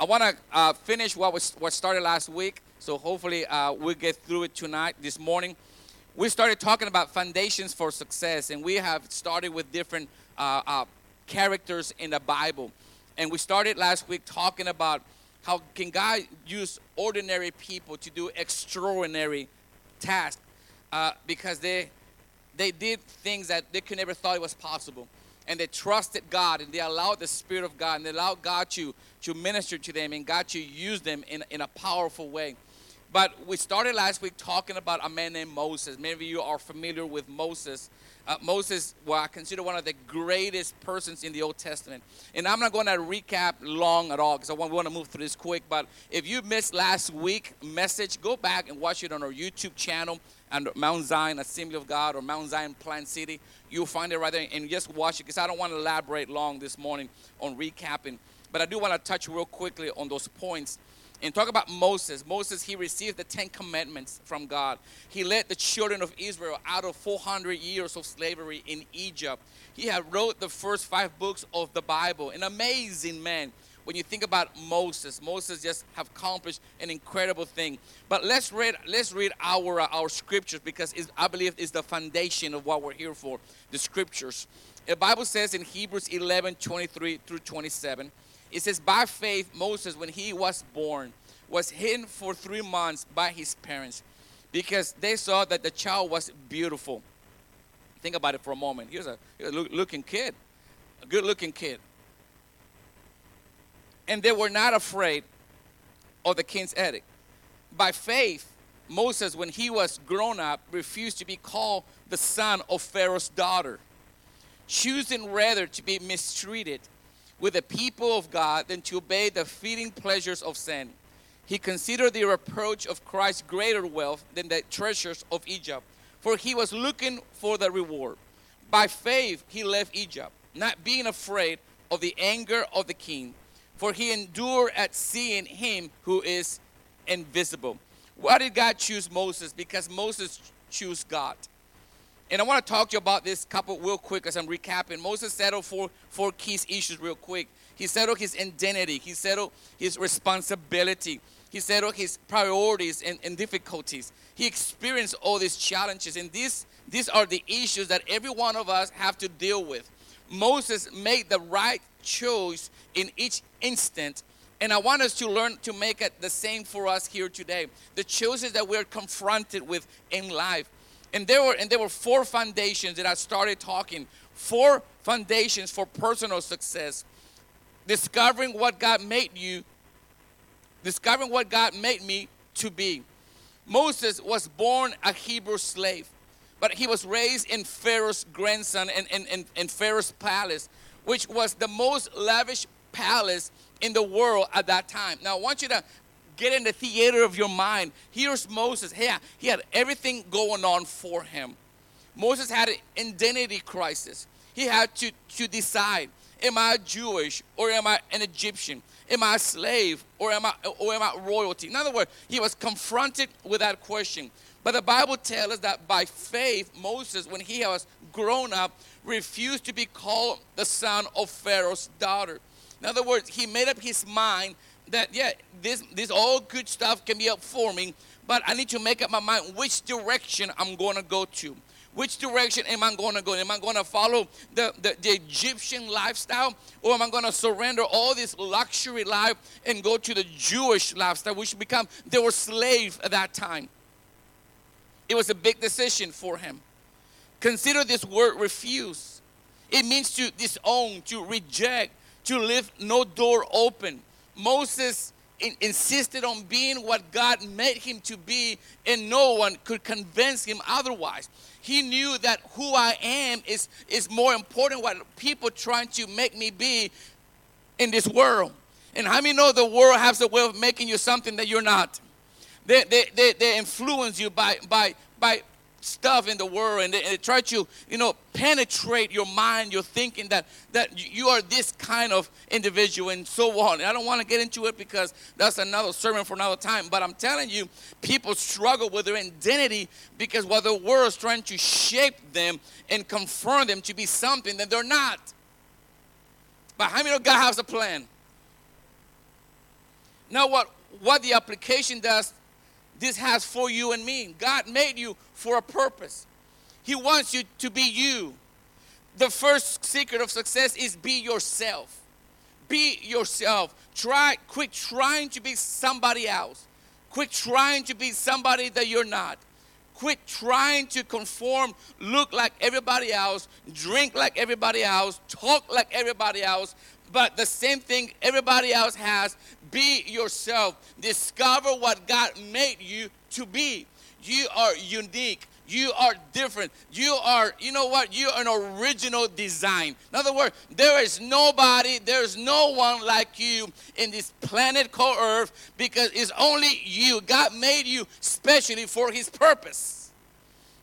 I want to uh, finish what was what started last week. So hopefully uh, we'll get through it tonight, this morning. We started talking about foundations for success, and we have started with different uh, uh, characters in the Bible. And we started last week talking about how can God use ordinary people to do extraordinary tasks uh, because they they did things that they could never thought it was possible and they trusted God and they allowed the Spirit of God and they allowed God to, to minister to them and God to use them in, in a powerful way. But we started last week talking about a man named Moses. Many of you are familiar with Moses. Uh, Moses, well, I consider one of the greatest persons in the Old Testament. And I'm not going to recap long at all because I want, want to move through this quick. But if you missed last week message, go back and watch it on our YouTube channel and Mount Zion Assembly of God or Mount Zion Plant City. You'll find it right there and just watch it because I don't want to elaborate long this morning on recapping. But I do want to touch real quickly on those points and talk about Moses. Moses, he received the Ten Commandments from God. He led the children of Israel out of 400 years of slavery in Egypt. He had wrote the first five books of the Bible. An amazing man when you think about Moses, Moses just have accomplished an incredible thing. But let's read let's read our uh, our scriptures because I believe is the foundation of what we're here for. The scriptures. The Bible says in Hebrews 11, 23 through 27, it says, By faith, Moses, when he was born, was hidden for three months by his parents because they saw that the child was beautiful. Think about it for a moment. A, here's a looking kid, a good looking kid and they were not afraid of the king's edict. By faith, Moses, when he was grown up, refused to be called the son of Pharaoh's daughter, choosing rather to be mistreated with the people of God than to obey the fleeting pleasures of sin. He considered the reproach of Christ greater wealth than the treasures of Egypt, for he was looking for the reward. By faith, he left Egypt, not being afraid of the anger of the king for he endured at seeing him who is invisible. Why did God choose Moses? Because Moses chose God. And I want to talk to you about this couple real quick as I'm recapping. Moses settled for four key issues real quick. He settled his identity. He settled his responsibility. He settled his priorities and, and difficulties. He experienced all these challenges. And these, these are the issues that every one of us have to deal with. Moses made the right choice in each instant. And I want us to learn to make it the same for us here today. The choices that we're confronted with in life. And there were and there were four foundations that I started talking. Four foundations for personal success. Discovering what God made you, discovering what God made me to be. Moses was born a Hebrew slave, but he was raised in Pharaoh's grandson and in, in, in Pharaoh's palace which was the most lavish palace in the world at that time. Now, I want you to get in the theater of your mind. Here's Moses. Yeah, he had everything going on for him. Moses had an identity crisis. He had to, to decide am I Jewish or am I an Egyptian? Am I a slave or am I, or am I royalty? In other words, he was confronted with that question. But the Bible tells us that by faith, Moses, when he was grown up, refused to be called the son of Pharaoh's daughter. In other words, he made up his mind that, yeah, this, this all good stuff can be up for me, but I need to make up my mind which direction I'm going to go to. Which direction am I going to go? Am I going to follow the, the, the Egyptian lifestyle? Or am I going to surrender all this luxury life and go to the Jewish lifestyle, which become, they were slaves at that time. It was a big decision for him. Consider this word refuse. It means to disown, to reject, to leave no door open. Moses in, insisted on being what God made him to be, and no one could convince him otherwise. He knew that who I am is, is more important what people trying to make me be in this world. And how many know the world has a way of making you something that you're not? They, they, they, they influence you by, by, by stuff in the world and they, and try to you know penetrate your mind your thinking that that you are this kind of individual and so on. And i don't want to get into it because that's another sermon for another time but i'm telling you people struggle with their identity because while the world is trying to shape them and confirm them to be something that they're not. But how many of god has a plan? Now, what, what the application does, this has for you and me. God made you for a purpose. He wants you to be you. The first secret of success is be yourself. Be yourself. Try, quit trying to be somebody else. Quit trying to be somebody that you're not. Quit trying to conform, look like everybody else, drink like everybody else, talk like everybody else, but the same thing everybody else has. Be yourself. Discover what God made you to be. You are unique. You are different. You are, you know what? You are an original design. In other words, there is nobody, there is no one like you in this planet called Earth because it's only you. God made you specially for His purpose.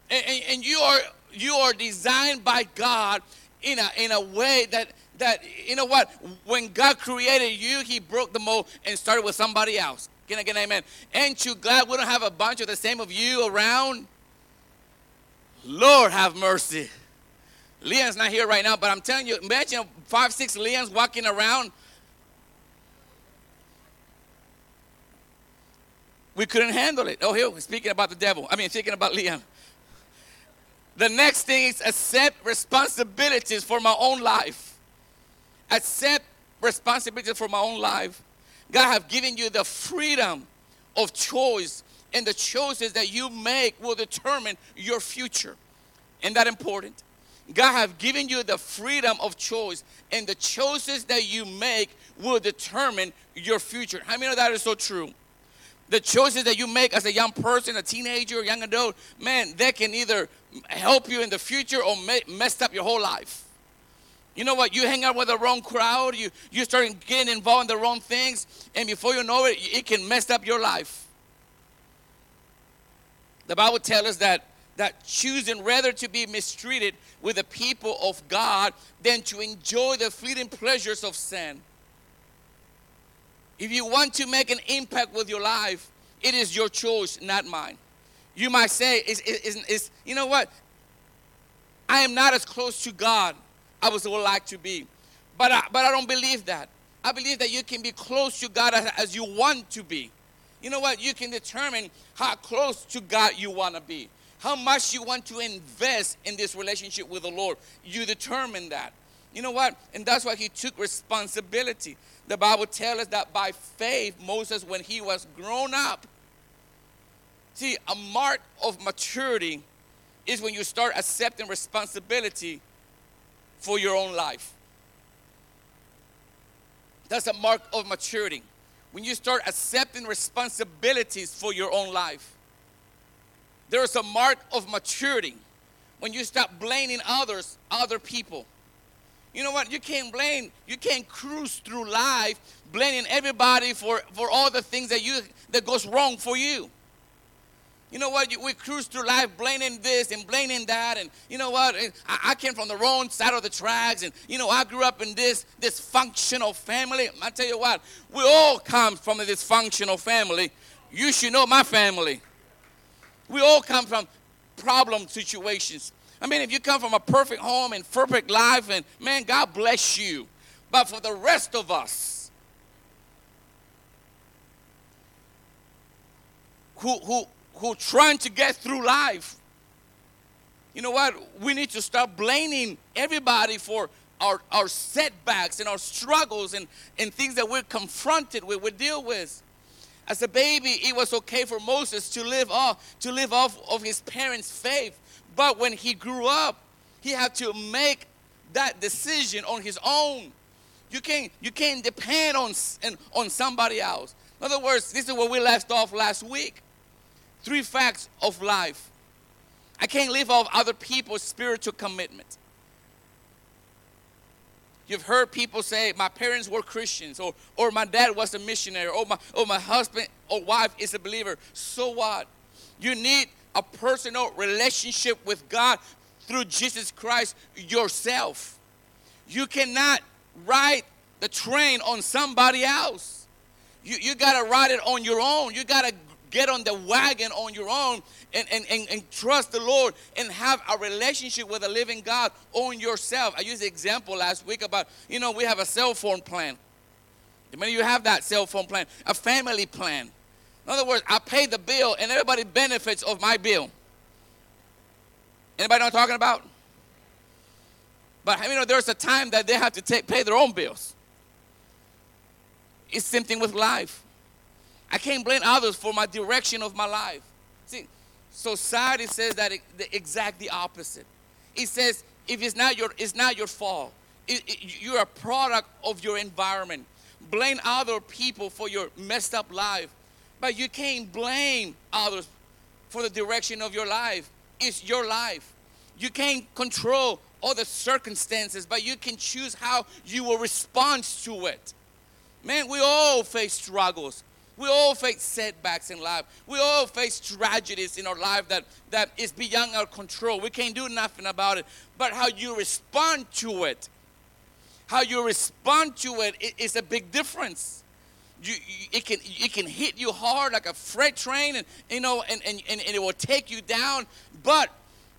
And, and, and you are you are designed by God in a in a way that that you know what? When God created you, He broke the mold and started with somebody else. Can I get an amen? Ain't you glad we don't have a bunch of the same of you around? Lord have mercy. Leon's not here right now, but I'm telling you, imagine five, six Leons walking around. We couldn't handle it. Oh, here, speaking about the devil. I mean, speaking about Leon. The next thing is accept responsibilities for my own life. Accept responsibility for my own life. God have given you the freedom of choice and the choices that you make will determine your future. Isn't that important? God have given you the freedom of choice, and the choices that you make will determine your future. How many of that is so true? The choices that you make as a young person, a teenager, a young adult, man, they can either help you in the future or mess up your whole life. You know what? You hang out with the wrong crowd, you, you start getting involved in the wrong things, and before you know it, it can mess up your life. The Bible tells us that that choosing rather to be mistreated with the people of God than to enjoy the fleeting pleasures of sin. If you want to make an impact with your life, it is your choice, not mine. You might say, is, is, is, you know what? I am not as close to God I would like to be. But I, but I don't believe that. I believe that you can be close to God as, as you want to be. You know what? You can determine how close to God you want to be. How much you want to invest in this relationship with the Lord. You determine that. You know what? And that's why he took responsibility. The Bible tells us that by faith, Moses, when he was grown up, see, a mark of maturity is when you start accepting responsibility for your own life. That's a mark of maturity when you start accepting responsibilities for your own life. There is a mark of maturity when you stop blaming others, other people. You know what? You can't blame, you can't cruise through life blaming everybody for, for all the things that you that goes wrong for you. You know what? We cruise through life blaming this and blaming that, and you know what? I, came from the wrong side of the tracks, and you know I grew up in this dysfunctional family. I tell you what, we all come from a dysfunctional family. You should know my family. We all come from problem situations. I mean, if you come from a perfect home and perfect life, and man, God bless you. But for the rest of us, who who who trying to get through life. You know what? We need to stop blaming everybody for our, our setbacks and our struggles and, and things that we're confronted with, we deal with. As a baby, it was okay for Moses to live off, to live off of his parents' faith. But when he grew up, he had to make that decision on his own. You can't, you can't depend on, on somebody else. In other words, this is where we left off last week three facts of life. I can't live off other people's spiritual commitment. You've heard people say, my parents were Christians, or, or my dad was a missionary, or my, or my husband or wife is a believer. So what? You need a personal relationship with God through Jesus Christ yourself. You cannot ride the train on somebody else. You, you got to ride it on your own. You got to get on the wagon on your own and, and, and, and trust the Lord and have a relationship with the living God on yourself. I used the example last week about, you know, we have a cell phone plan. Many of you have that cell phone plan, a family plan. In other words, I pay the bill and everybody benefits of my bill. Anybody know what I'm talking about? But you know, there's a time that they have to take, pay their own bills. It's the same thing with life. I can't blame others for my direction of my life. See, society says that it, the exact the opposite. It says if it's not your it's not your fault. It, it, you're a product of your environment. Blame other people for your messed up life, but you can't blame others for the direction of your life. It's your life. You can't control all the circumstances, but you can choose how you will respond to it. Man, we all face struggles. We all face setbacks in life. We all face tragedies in our life that, that is beyond our control. We can't do nothing about it. But how you respond to it, how you respond to it, it is a big difference. You, it can it can hit you hard like a freight train and you know and, and, and it will take you down but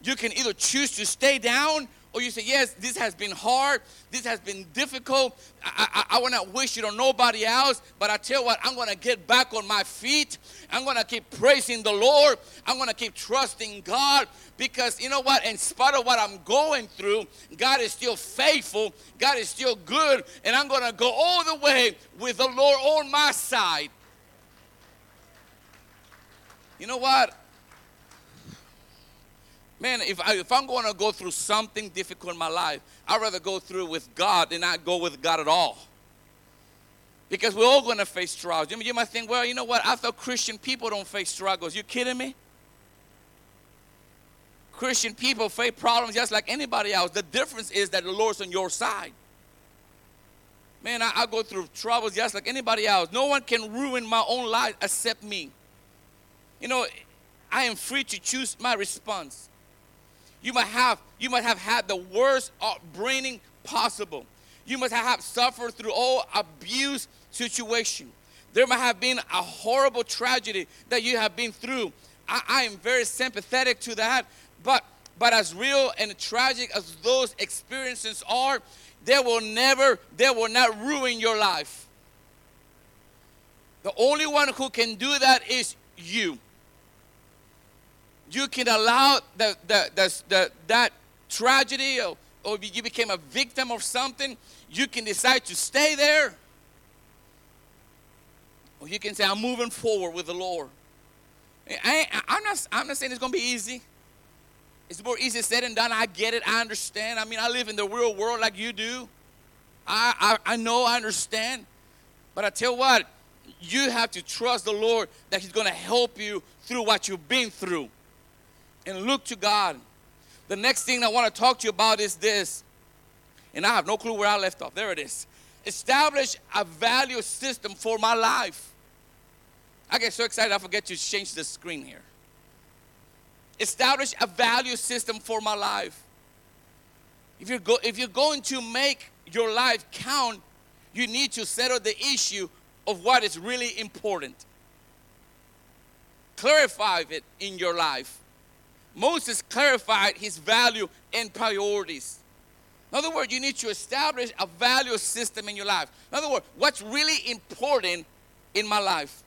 you can either choose to stay down or you say, Yes, this has been hard. This has been difficult. I, I, I want to wish it on nobody else. But I tell you what, I'm going to get back on my feet. I'm going to keep praising the Lord. I'm going to keep trusting God. Because you know what? In spite of what I'm going through, God is still faithful. God is still good. And I'm going to go all the way with the Lord on my side. You know what? Man, if, I, if I'm going to go through something difficult in my life, I'd rather go through with God than not go with God at all. Because we're all going to face trials. You, might think, well, you know what? I thought Christian people don't face struggles. You kidding me? Christian people face problems just like anybody else. The difference is that the Lord's on your side. Man, I, I go through troubles just like anybody else. No one can ruin my own life except me. You know, I am free to choose my response. You might have you might have had the worst upbringing possible. You must have suffered through all abuse situation. There might have been a horrible tragedy that you have been through. I, I am very sympathetic to that, but but as real and tragic as those experiences are, they will never, they will not ruin your life. The only one who can do that is you you can allow the, the, the, the that tragedy or, or you became a victim of something, you can decide to stay there. Or you can say, I'm moving forward with the Lord. I, am not, I'm not saying it's going to be easy. It's more easy said than done. I get it. I understand. I mean, I live in the real world like you do. I, I, I know, I understand. But I tell you what, you have to trust the Lord that He's going to help you through what you've been through and look to God. The next thing I want to talk to you about is this. And I have no clue where I left off. There it is. Establish a value system for my life. I get so excited I forget to change the screen here. Establish a value system for my life. If you're, go, if you're going to make your life count, you need to settle the issue of what is really important. Clarify it in your life. Moses clarified his value and priorities. In other words, you need to establish a value system in your life. In other words, what's really important in my life?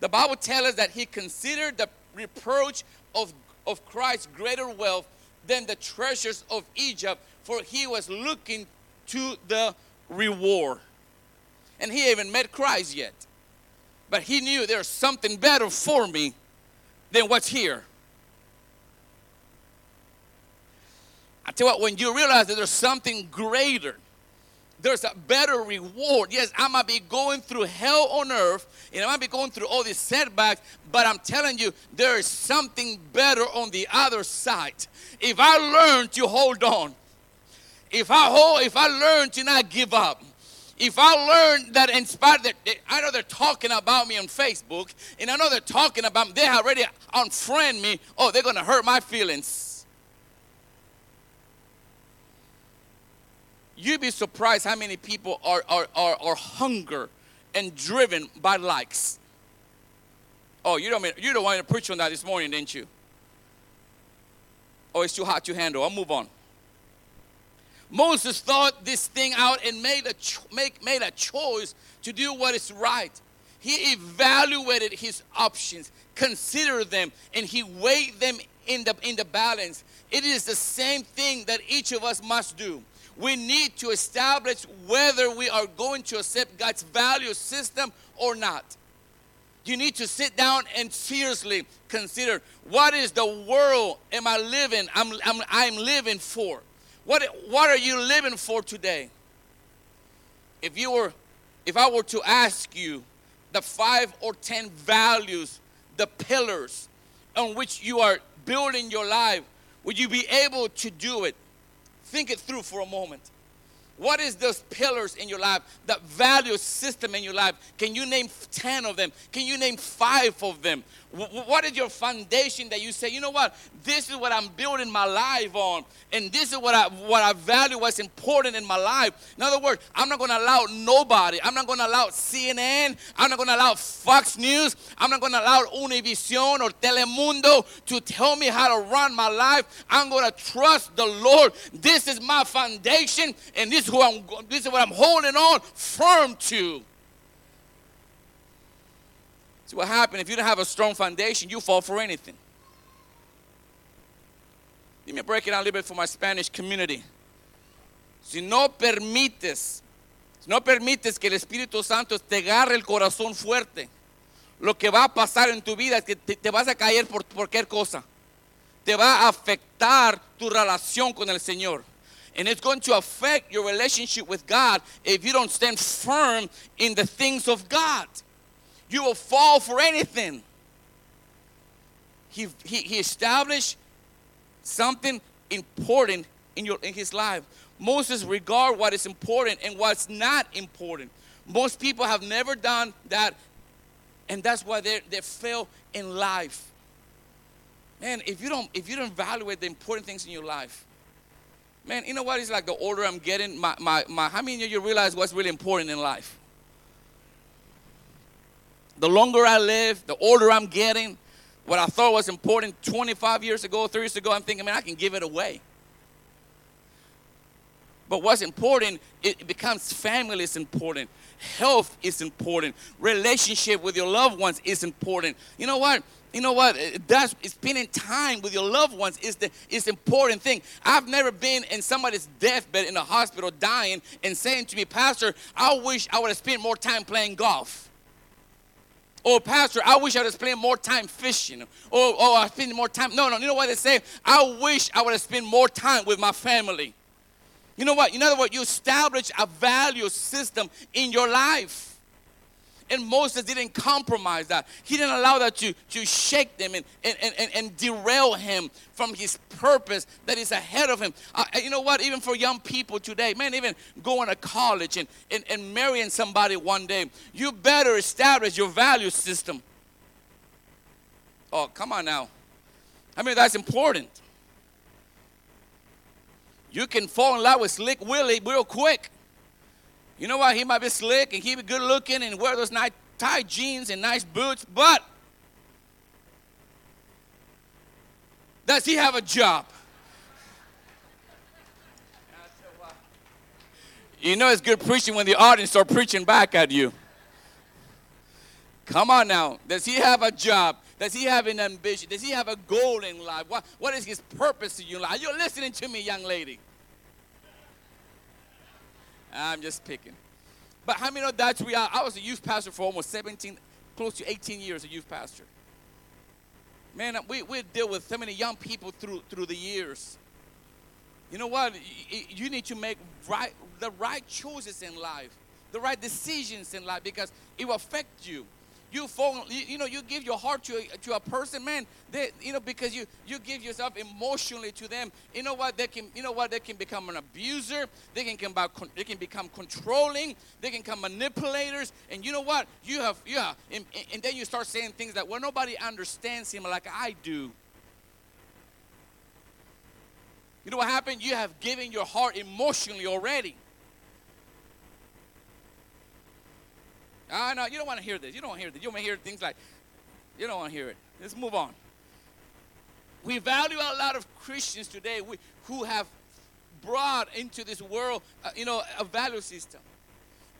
The Bible tells us that he considered the reproach of, of Christ greater wealth than the treasures of Egypt, for he was looking to the reward. And he even met Christ yet. But he knew there's something better for me than what's here. I tell you what, when you realize that there's something greater, there's a better reward. Yes, I might be going through hell on earth and I might be going through all these setbacks, but I'm telling you, there is something better on the other side. If I learn to hold on, if I hold, if I learn to not give up, if I learn that in spite that I know they're talking about me on Facebook, and I know they're talking about me, they already unfriend me, oh, they're gonna hurt my feelings. You'd be surprised how many people are, are, are, are hunger and driven by likes. Oh, you don't, mean, you don't want to preach on that this morning, didn't you? Oh, it's too hot to handle. I'll move on. Moses thought this thing out and made a cho- make, made a choice to do what is right. He evaluated his options, considered them, and he weighed them in the in the balance. It is the same thing that each of us must do. We need to establish whether we are going to accept God's value system or not. You need to sit down and seriously consider what is the world am I living? I'm, I'm, I'm living for. What, what are you living for today? If you were, if I were to ask you the five or ten values, the pillars on which you are building your life, would you be able to do it? Think it through for a moment. What is those pillars in your life, that value system in your life? Can you name 10 of them? Can you name five of them? What is your foundation that you say, you know what, this is what I'm building my life on, and this is what I what I value, what's important in my life. In other words, I'm not going to allow nobody. I'm not going to allow CNN. I'm not going to allow Fox News. I'm not going to allow Univision or Telemundo to tell me how to run my life. I'm going to trust the Lord. This is my foundation, and this is who I'm. This is what I'm holding on firm to. See what happened if you don't have a strong foundation, you fall for anything. Let me break it down a little bit for my Spanish community. Si no permites, si no permites que el Espíritu Santo te agarre el corazón fuerte, lo que va a pasar en tu vida es que te, te vas a caer por cualquier cosa. Te va a afectar tu relación con el Señor. And it's going to affect your relationship with God if you don't stand firm in the things of God you will fall for anything. He, he, he established something important in, your, in his life. Moses regard what is important and what's not important. Most people have never done that, and that's why they they fail in life. Man, if you don't if you don't evaluate the important things in your life, man, you know what? It's like the older I'm getting, my, my, my how many of you realize what's really important in life? The longer I live, the older I'm getting, what I thought was important 25 years ago, three years ago, I'm thinking, man, I can give it away. But what's important, it becomes family is important. Health is important. Relationship with your loved ones is important. You know what? You know what? That's spending time with your loved ones is the is important thing. I've never been in somebody's deathbed in a hospital dying and saying to me, Pastor, I wish I would have spent more time playing golf. Oh, Pastor, I wish I would have spent more time fishing. Oh, oh, I spend more time. No, no, you know what they say? I wish I would have spent more time with my family. You know what? In other words, you establish a value system in your life. And Moses didn't compromise that. He didn't allow that to, to shake them and, and, and, and derail him from his purpose that is ahead of him. Uh, you know what? Even for young people today, man, even going to college and, and, and marrying somebody one day, you better establish your value system. Oh, come on now. I mean, that's important. You can fall in love with Slick Willie real quick. You know what? He might be slick and he be good looking and wear those nice tight jeans and nice boots, but does he have a job? You know it's good preaching when the audience are preaching back at you. Come on now. Does he have a job? Does he have an ambition? Does he have a goal in life? What, what is his purpose in your life? You're listening to me, young lady. I'm just picking. But how many know that's reality? I was a youth pastor for almost 17, close to 18 years, a youth pastor. Man, we, we deal with so many young people through, through the years. You know what? You need to make right, the right choices in life, the right decisions in life because it will affect you you fall, you, you, know, you give your heart to a, to a person, man, they, you know, because you, you give yourself emotionally to them, you know what, they can, you know what, they can become an abuser, they can come they can become controlling, they can become manipulators, and you know what, you have, yeah, and, and then you start saying things that, well, nobody understands him like I do. You know what happened? You have given your heart emotionally already. Ah, no, you don't want to hear this. You don't want to hear this. You want to hear things like, you don't want to hear it. Let's move on. We value a lot of Christians today who have brought into this world, uh, you know, a value system.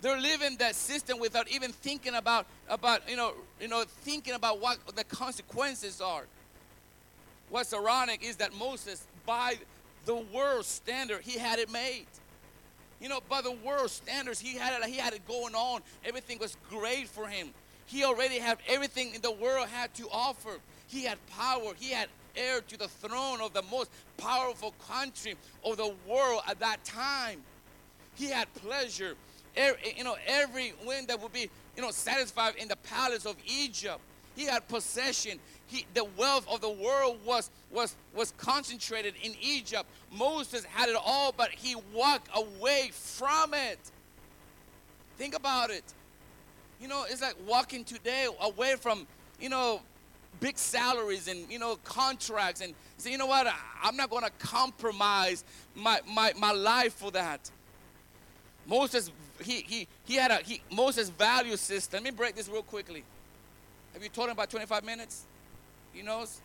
They're living that system without even thinking about about you know you know thinking about what the consequences are. What's ironic is that Moses, by the world standard, he had it made. You know, by the world standards, he had it, he had it going on. Everything was great for him. He already had everything in the world had to offer. He had power. He had heir to the throne of the most powerful country of the world at that time. He had pleasure. Every, you know, every wind that would be, you know, satisfied in the palace of Egypt. He had possession. He, the wealth of the world was was was concentrated in Egypt. Moses had it all, but he walked away from it. Think about it. You know, it's like walking today away from, you know, big salaries and you know contracts and say, you know what, I'm not going to compromise my, my, my life for that. Moses, he, he, he had a he, Moses value system. Let me break this real quickly. Have you told him about 25 minutes? He knows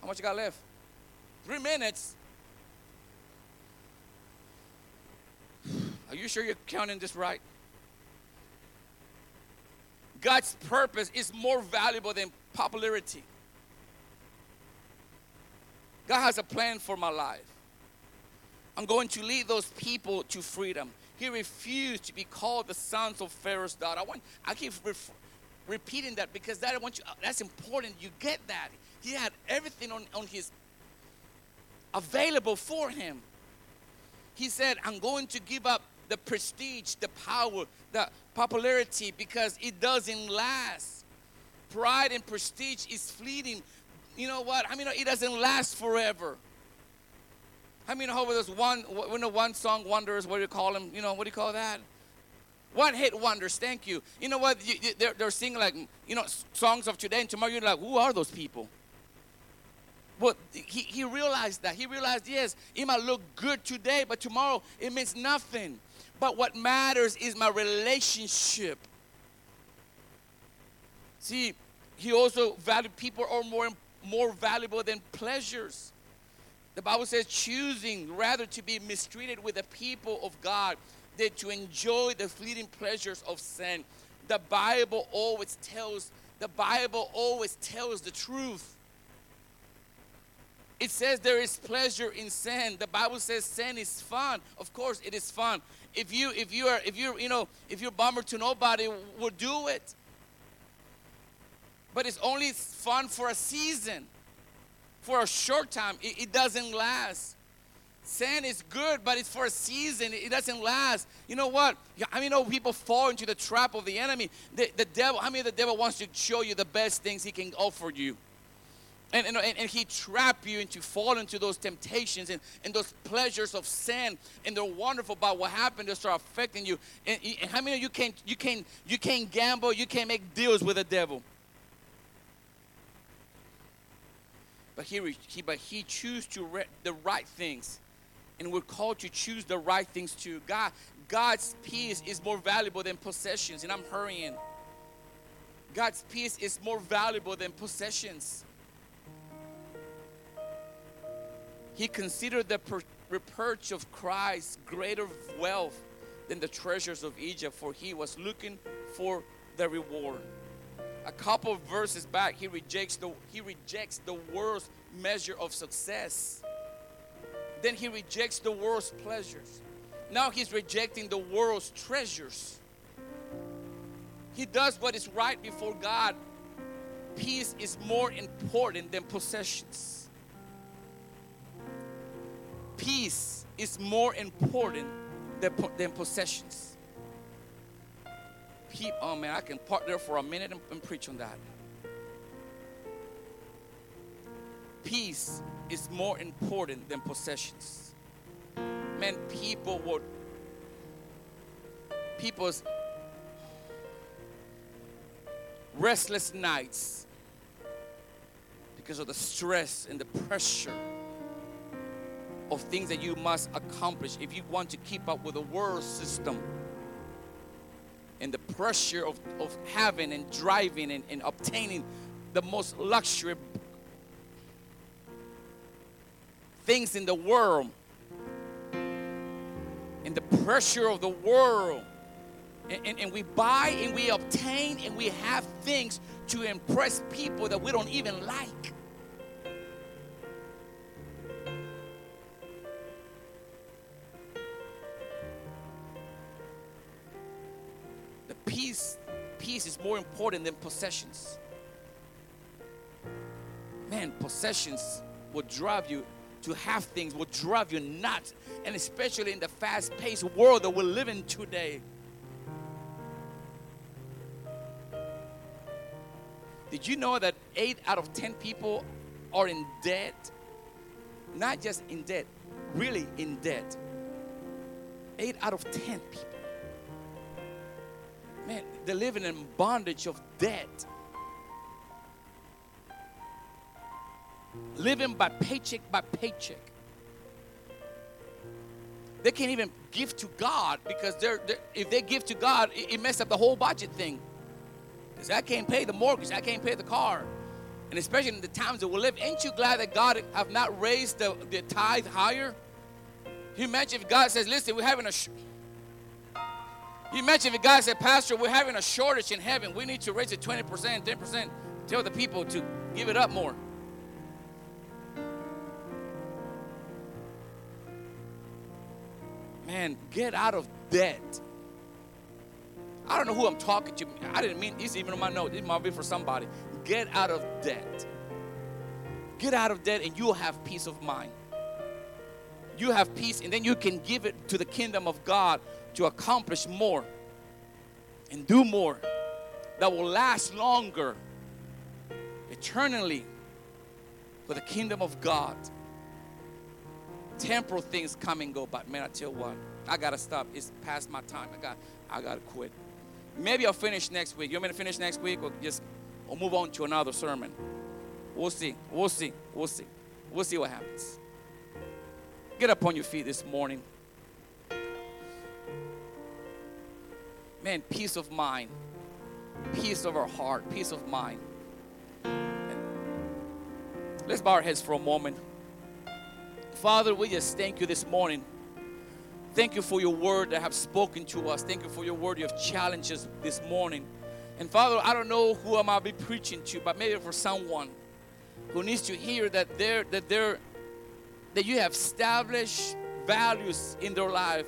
how much you got left. Three minutes. Are you sure you're counting this right? God's purpose is more valuable than popularity. God has a plan for my life. I'm going to lead those people to freedom. He refused to be called the sons of Pharaoh's daughter. I want I keep repeating that because that I want you uh, that's important. You get that. He had everything on, on his available for him. He said, I'm going to give up the prestige, the power, the popularity because it doesn't last. Pride and prestige is fleeting. You know what? I mean, it doesn't last forever. I mean, how there's one, you know, one song wonders, what do you call them? You know, what do you call that? One hit wonders, thank you. You know what? You, you, they're, they're singing like, you know, songs of today, and tomorrow you're like, who are those people? Well, he, he realized that. He realized, yes, it might look good today, but tomorrow it means nothing. But what matters is my relationship. See, he also valued people are more, more valuable than pleasures. The Bible says choosing rather to be mistreated with the people of God than to enjoy the fleeting pleasures of sin. The Bible always tells the Bible always tells the truth. It says there is pleasure in sin. The Bible says sin is fun. Of course it is fun if you if you are if you're you know if you're bummer to nobody would do it but it's only fun for a season for a short time it, it doesn't last sin is good but it's for a season. It doesn't last. You know what? I mean know people fall into the trap of the enemy. The, the devil I mean the devil wants to show you the best things he can offer you. And, and, and, he trap you into fall into those temptations and, and those pleasures of sin. And they're wonderful but what happened they start affecting you. And, and how many of you can't you can't you can't gamble? You can't make deals with the devil. But he, he but he choose to re- the right things and we're called to choose the right things too god god's peace is more valuable than possessions and i'm hurrying god's peace is more valuable than possessions He considered the reproach of Christ greater wealth than the treasures of Egypt, for he was looking for the reward. A couple of verses back, he rejects the he rejects the world's measure of success. Then he rejects the world's pleasures. Now he's rejecting the world's treasures. He does what is right before God. Peace is more important than possessions peace is more important than, than possessions. Keep, oh man, I can park there for a minute and, and preach on that. Peace is more important than possessions. Man, people would, people's restless nights because of the stress and the pressure of things that you must accomplish if you want to keep up with the world system and the pressure of, of having and driving and, and obtaining the most luxury things in the world in the pressure of the world. And, and, and we buy and we obtain and we have things to impress people that we don't even like. The peace, peace is more important than possessions. Man, possessions will drive you to have things, will drive you nuts. And especially in the fast paced world that we're living today. Did you know that eight out of 10 people are in debt? Not just in debt, really in debt. Eight out of 10 people. Man, they're living in bondage of debt. Living by paycheck by paycheck. They can't even give to God because they're, they're if they give to God, it, it messes up the whole budget thing. Because I can't pay the mortgage, I can't pay the car. And especially in the times that we live, ain't you glad that God have not raised the, the tithe higher? You imagine if God says, listen, we're having a sh- you imagine if God said, Pastor, we're having a shortage in heaven. We need to raise it 20%, 10%. Tell the people to give it up more. Man, get out of debt. I don't know who I'm talking to. I didn't mean this even on my note. It might be for somebody. Get out of debt. Get out of debt and you'll have peace of mind. You have peace, and then you can give it to the kingdom of God to accomplish more and do more that will last longer eternally for the kingdom of God. Temporal things come and go, but man, I tell you what, I gotta stop. It's past my time. I got I gotta quit. Maybe I'll finish next week. You want me to finish next week or just or move on to another sermon? We'll see. We'll see. We'll see. We'll see what happens. Get up on your feet this morning. Man, peace of mind, peace of our heart, peace of mind. Let's bow our heads for a moment. Father, we just thank you this morning. Thank you for your word that have spoken to us. Thank you for your word you have challenged us this morning. And Father, I don't know who I might be preaching to, but maybe for someone who needs to hear that they're that they're that you have established values in their life.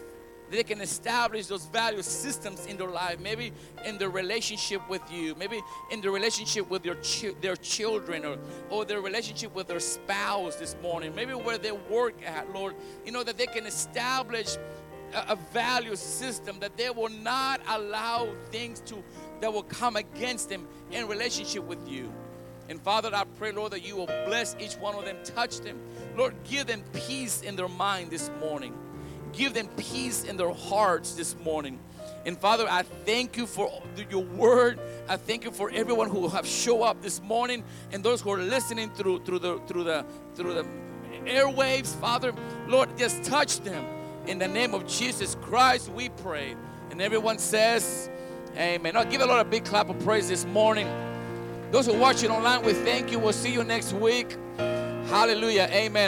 They can establish those value systems in their life, maybe in their relationship with you, maybe in the relationship with their, chi- their children or, or their relationship with their spouse this morning, maybe where they work at, Lord. You know, that they can establish a, a value system that they will not allow things to that will come against them in relationship with you. And Father, I pray, Lord, that you will bless each one of them, touch them. Lord, give them peace in their mind this morning. Give them peace in their hearts this morning. And Father, I thank you for your word. I thank you for everyone who have show up this morning and those who are listening through through the through the through the airwaves. Father, Lord, just touch them. In the name of Jesus Christ, we pray. And everyone says, Amen. Now give the Lord a big clap of praise this morning. Those who are watching online, we thank you. We'll see you next week. Hallelujah. Amen.